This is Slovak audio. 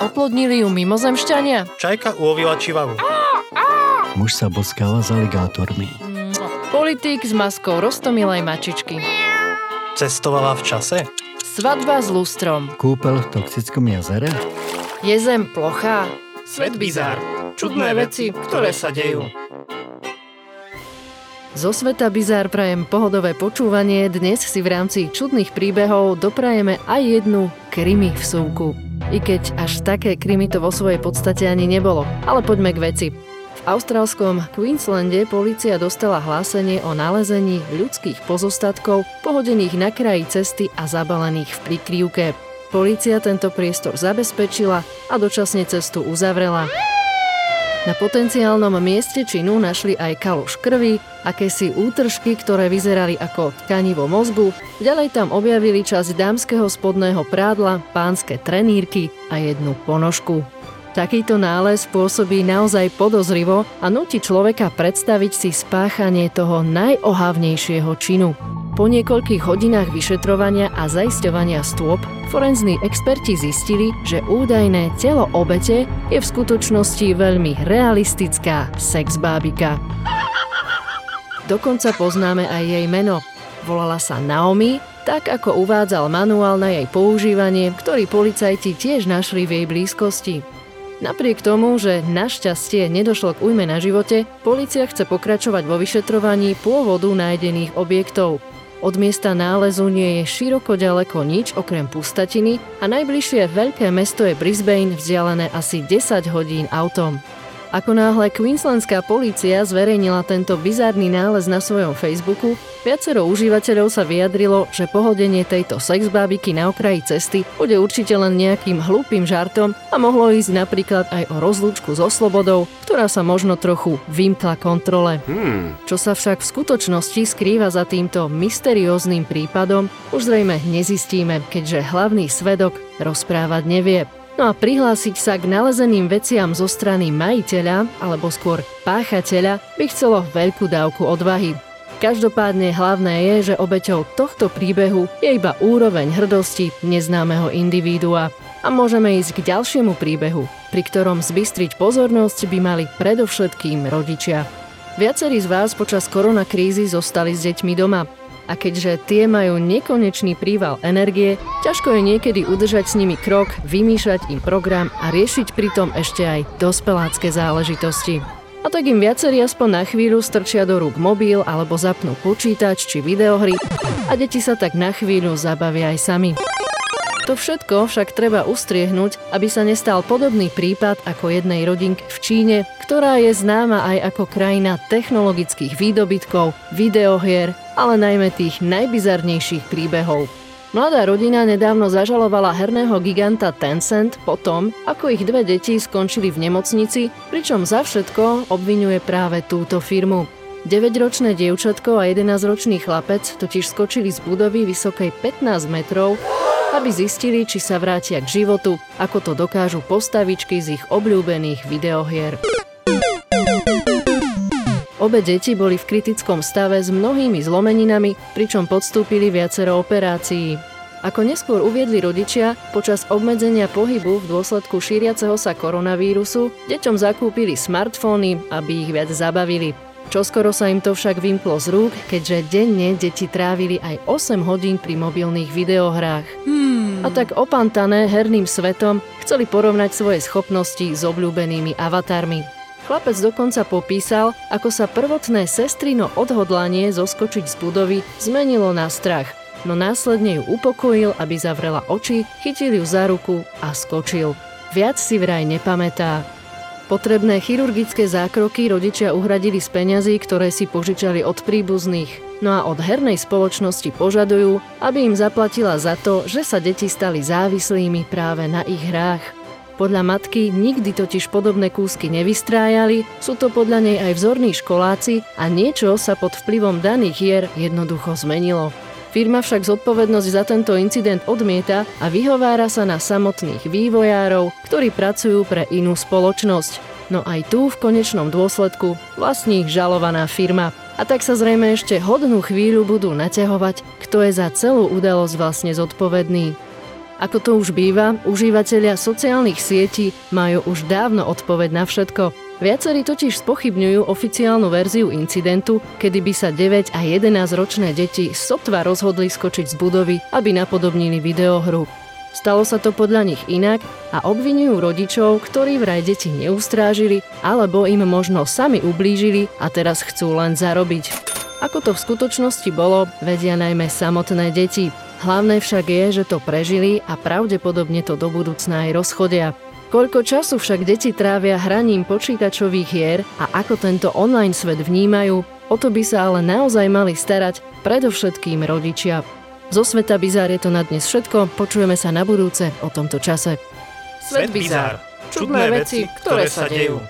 Oplodnili ju mimozemšťania? Čajka ulovila čivavu. Muž sa boskáva s aligátormi. Politík s maskou roztomilej mačičky. Cestovala v čase? Svadba s lustrom. Kúpel v toxickom jazere? Je zem plochá? Svet bizár. Čudné veci, ktoré sa dejú. Zo sveta Bizár prajem pohodové počúvanie. Dnes si v rámci čudných príbehov doprajeme aj jednu krimi v súku. I keď až také krimi to vo svojej podstate ani nebolo. Ale poďme k veci. V austrálskom Queenslande policia dostala hlásenie o nalezení ľudských pozostatkov pohodených na kraji cesty a zabalených v prikryvke. Polícia tento priestor zabezpečila a dočasne cestu uzavrela. Na potenciálnom mieste činu našli aj kaluš krvi, akési útržky, ktoré vyzerali ako tkanivo mozgu, ďalej tam objavili časť dámskeho spodného prádla, pánske trenírky a jednu ponožku. Takýto nález pôsobí naozaj podozrivo a nutí človeka predstaviť si spáchanie toho najohavnejšieho činu. Po niekoľkých hodinách vyšetrovania a zaisťovania stôp forenzní experti zistili, že údajné telo obete je v skutočnosti veľmi realistická sexbábika. Dokonca poznáme aj jej meno. Volala sa Naomi, tak ako uvádzal manuál na jej používanie, ktorý policajti tiež našli v jej blízkosti. Napriek tomu, že našťastie nedošlo k újme na živote, policia chce pokračovať vo vyšetrovaní pôvodu nájdených objektov. Od miesta nálezu nie je široko ďaleko nič okrem pustatiny a najbližšie veľké mesto je Brisbane vzdialené asi 10 hodín autom. Ako náhle Queenslandská polícia zverejnila tento bizárny nález na svojom Facebooku, viacero užívateľov sa vyjadrilo, že pohodenie tejto sexbábiky na okraji cesty bude určite len nejakým hlúpým žartom a mohlo ísť napríklad aj o rozlúčku so slobodou, ktorá sa možno trochu vymkla kontrole. Hmm. Čo sa však v skutočnosti skrýva za týmto mysterióznym prípadom, už zrejme nezistíme, keďže hlavný svedok rozprávať nevie. No a prihlásiť sa k nalezeným veciam zo strany majiteľa, alebo skôr páchateľa, by chcelo veľkú dávku odvahy. Každopádne hlavné je, že obeťou tohto príbehu je iba úroveň hrdosti neznámeho individua. A môžeme ísť k ďalšiemu príbehu, pri ktorom zbystriť pozornosť by mali predovšetkým rodičia. Viacerí z vás počas koronakrízy zostali s deťmi doma, a keďže tie majú nekonečný príval energie, ťažko je niekedy udržať s nimi krok, vymýšľať im program a riešiť pritom ešte aj dospelácké záležitosti. A tak im viacerí aspoň na chvíľu strčia do rúk mobil alebo zapnú počítač či videohry a deti sa tak na chvíľu zabavia aj sami. To všetko však treba ustriehnúť, aby sa nestal podobný prípad ako jednej rodinky v Číne, ktorá je známa aj ako krajina technologických výdobytkov, videohier, ale najmä tých najbizarnejších príbehov. Mladá rodina nedávno zažalovala herného giganta Tencent po tom, ako ich dve deti skončili v nemocnici, pričom za všetko obvinuje práve túto firmu. 9-ročné dievčatko a 11-ročný chlapec totiž skočili z budovy vysokej 15 metrov aby zistili, či sa vrátia k životu, ako to dokážu postavičky z ich obľúbených videohier. Obe deti boli v kritickom stave s mnohými zlomeninami, pričom podstúpili viacero operácií. Ako neskôr uviedli rodičia, počas obmedzenia pohybu v dôsledku šíriaceho sa koronavírusu deťom zakúpili smartfóny, aby ich viac zabavili. Čoskoro sa im to však vymklo z rúk, keďže denne deti trávili aj 8 hodín pri mobilných videohrách. Hmm. A tak opantané herným svetom chceli porovnať svoje schopnosti s obľúbenými avatarmi. Chlapec dokonca popísal, ako sa prvotné sestrino odhodlanie zoskočiť z budovy zmenilo na strach, no následne ju upokojil, aby zavrela oči, chytil ju za ruku a skočil. Viac si vraj nepamätá. Potrebné chirurgické zákroky rodičia uhradili z peňazí, ktoré si požičali od príbuzných. No a od hernej spoločnosti požadujú, aby im zaplatila za to, že sa deti stali závislými práve na ich hrách. Podľa matky nikdy totiž podobné kúsky nevystrájali, sú to podľa nej aj vzorní školáci a niečo sa pod vplyvom daných hier jednoducho zmenilo. Firma však zodpovednosť za tento incident odmieta a vyhovára sa na samotných vývojárov, ktorí pracujú pre inú spoločnosť. No aj tu v konečnom dôsledku vlastní žalovaná firma. A tak sa zrejme ešte hodnú chvíľu budú naťahovať, kto je za celú udalosť vlastne zodpovedný. Ako to už býva, užívateľia sociálnych sietí majú už dávno odpoveď na všetko. Viacerí totiž spochybňujú oficiálnu verziu incidentu, kedy by sa 9 a 11 ročné deti sotva rozhodli skočiť z budovy, aby napodobnili videohru. Stalo sa to podľa nich inak a obvinujú rodičov, ktorí vraj deti neustrážili alebo im možno sami ublížili a teraz chcú len zarobiť. Ako to v skutočnosti bolo, vedia najmä samotné deti. Hlavné však je, že to prežili a pravdepodobne to do budúcna aj rozchodia. Koľko času však deti trávia hraním počítačových hier a ako tento online svet vnímajú, o to by sa ale naozaj mali starať predovšetkým rodičia. Zo sveta Bizár je to na dnes všetko, počujeme sa na budúce o tomto čase. Svet Bizár. Čudné veci, ktoré sa dejú.